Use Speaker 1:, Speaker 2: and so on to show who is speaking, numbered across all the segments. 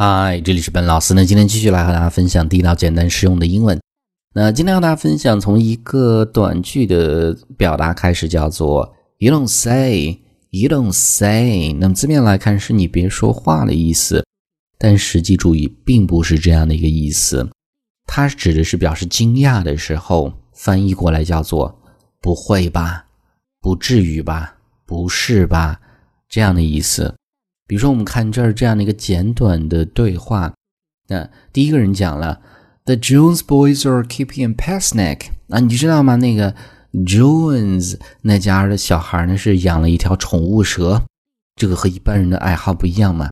Speaker 1: 嗨，这里是本老师呢。今天继续来和大家分享地道、简单、实用的英文。那今天和大家分享从一个短句的表达开始，叫做 “You don't say, you don't say”。那么字面来看是你别说话的意思，但实际注意并不是这样的一个意思。它指的是表示惊讶的时候，翻译过来叫做“不会吧，不至于吧，不是吧”这样的意思。比如说，我们看这儿这样的一个简短的对话，那第一个人讲了，The Jones boys are keeping a pet snake。啊，你知道吗？那个 Jones 那家的小孩呢是养了一条宠物蛇，这个和一般人的爱好不一样嘛。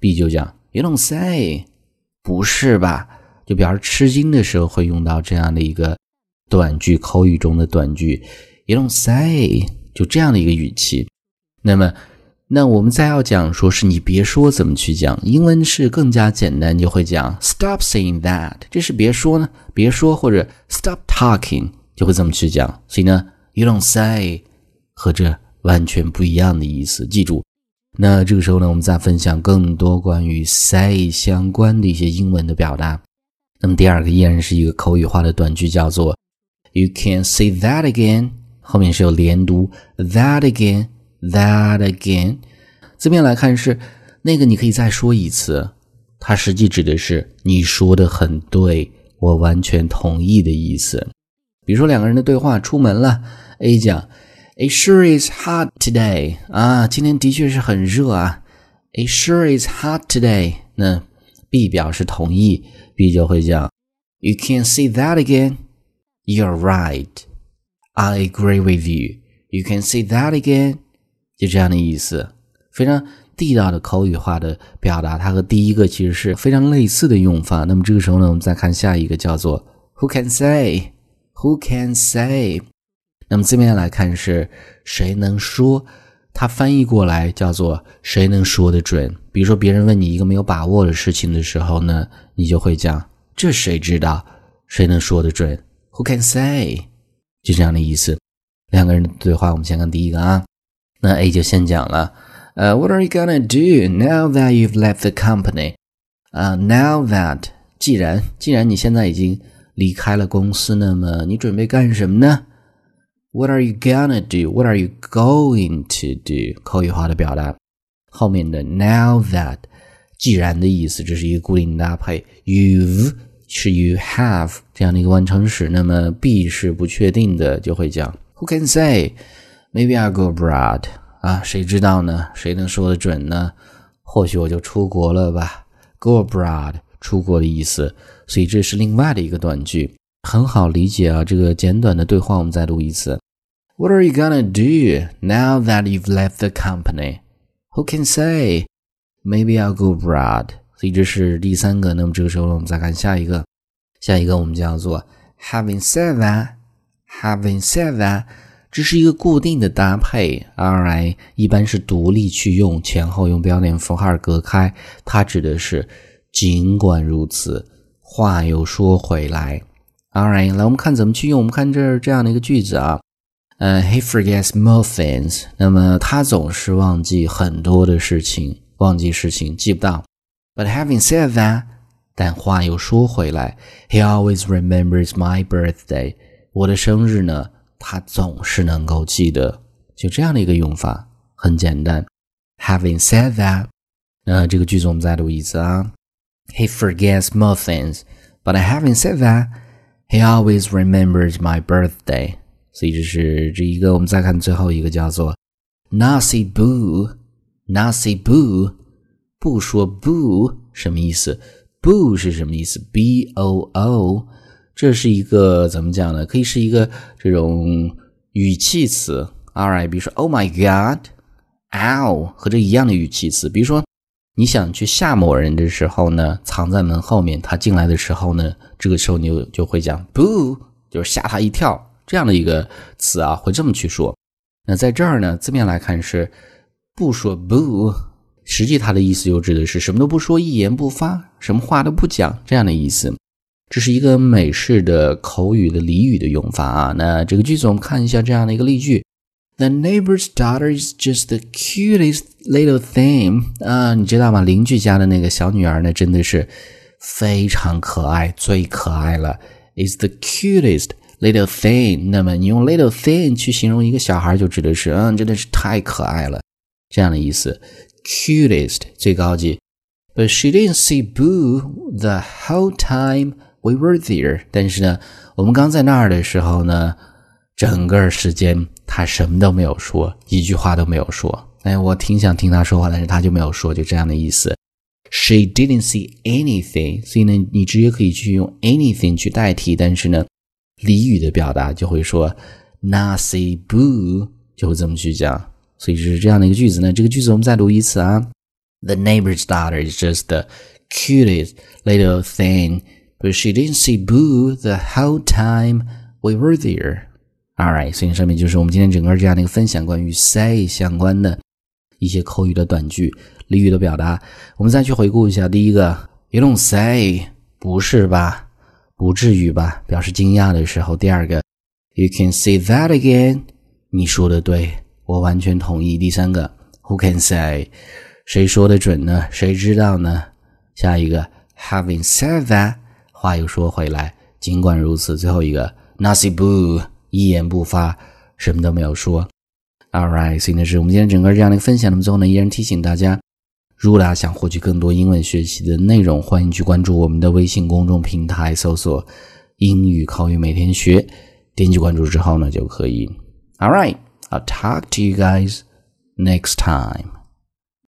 Speaker 1: B 就讲，You don't say，不是吧？就表示吃惊的时候会用到这样的一个短句，口语中的短句，You don't say，就这样的一个语气。那么。那我们再要讲说是你别说怎么去讲，英文是更加简单，就会讲 stop saying that，这是别说呢，别说或者 stop talking 就会这么去讲。所以呢，you don't say 和这完全不一样的意思，记住。那这个时候呢，我们再分享更多关于 say 相关的一些英文的表达。那么第二个依然是一个口语化的短句，叫做 you can't say that again，后面是有连读 that again。That again，字面来看是那个，你可以再说一次。它实际指的是你说的很对，我完全同意的意思。比如说两个人的对话，出门了，A 讲，It sure is hot today。啊，今天的确是很热啊。It sure is hot today。那 B 表示同意，B 就会讲，You can say that again。You're right。I agree with you。You can say that again。就这样的意思，非常地道的口语化的表达，它和第一个其实是非常类似的用法。那么这个时候呢，我们再看下一个，叫做 Who can say？Who can say？那么字面来看是谁能说？它翻译过来叫做谁能说得准？比如说别人问你一个没有把握的事情的时候呢，你就会讲这谁知道？谁能说得准？Who can say？就这样的意思。两个人的对话，我们先看第一个啊。那 A 就先讲了，呃，What are you gonna do now that you've left the company？啊，Now that，既然既然你现在已经离开了公司，那么你准备干什么呢？What are you gonna do？What are you going to do？口语化的表达，后面的 Now that，既然的意思，这是一个固定搭配。You've 是 You have 这样的一个完成时，那么 B 是不确定的，就会讲 Who can say？Maybe I'll go abroad 啊，谁知道呢？谁能说得准呢？或许我就出国了吧。Go abroad，出国的意思。所以这是另外的一个短句，很好理解啊。这个简短的对话，我们再读一次。What are you gonna do now that you've left the company? Who can say? Maybe I'll go abroad。所以这是第三个。那么这个时候呢，我们再看下一个。下一个我们叫做 Having said that, having said that。 这是一个固定的搭配，all right，一般是独立去用，前后用标点符号隔开。它指的是尽管如此，话又说回来，all right，来我们看怎么去用。我们看这这样的一个句子啊，呃，He forgets more things，那么他总是忘记很多的事情，忘记事情记不到。But having said that，但话又说回来，He always remembers my birthday，我的生日呢？他总是能够记得，就这样的一个用法，很简单。Having said that，那这个句子我们再读一次啊。He forgets more things, but having said that, he always remembers my birthday。所以这是这一个，我们再看最后一个叫做 Nasi boo。Nasi boo，不说 boo 什么意思？boo 是什么意思？b o o。这是一个怎么讲呢？可以是一个这种语气词，alright，比如说 “Oh my God”，“Ow” 和这一样的语气词。比如说你想去吓某人的时候呢，藏在门后面，他进来的时候呢，这个时候你就就会讲 “boo”，就是吓他一跳这样的一个词啊，会这么去说。那在这儿呢，字面来看是不说 “boo”，实际它的意思就指的是什么都不说，一言不发，什么话都不讲这样的意思。这是一个美式的口语的俚语的用法啊。那这个句子我们看一下这样的一个例句 The neighbor's daughter is just the cutest little thing 啊，你知道吗？邻居家的那个小女儿呢，真的是非常可爱，最可爱了。Is the cutest little thing。那么你用 little thing 去形容一个小孩，就指的是嗯，真的是太可爱了这样的意思。Cutest 最高级。But she didn't see Boo the whole time we were there。但是呢，我们刚在那儿的时候呢。整个时间他什么都没有说，一句话都没有说。哎，我挺想听他说话，但是他就没有说，就这样的意思。She didn't see anything，所以呢，你直接可以去用 anything 去代替，但是呢，俚语的表达就会说 not see boo，就会这么去讲。所以就是这样的一个句子呢。这个句子我们再读一次啊。The neighbor's daughter is just the cutest little thing, but she didn't see boo the whole time we were there. Alright，所以上面就是我们今天整个这样的一个分享，关于 say 相关的一些口语的短句、俚语的表达。我们再去回顾一下，第一个，You don't say，不是吧？不至于吧？表示惊讶的时候。第二个，You can say that again，你说的对，我完全同意。第三个，Who can say？谁说的准呢？谁知道呢？下一个，Having said that， 话又说回来，尽管如此。最后一个，Nasi boo。一言不发，什么都没有说。All right，所以呢是我们今天整个这样的一个分享。那么最后呢，依然提醒大家，如果大家想获取更多英文学习的内容，欢迎去关注我们的微信公众平台，搜索“英语口语每天学”，点击关注之后呢就可以。All right，I'll talk to you guys next time.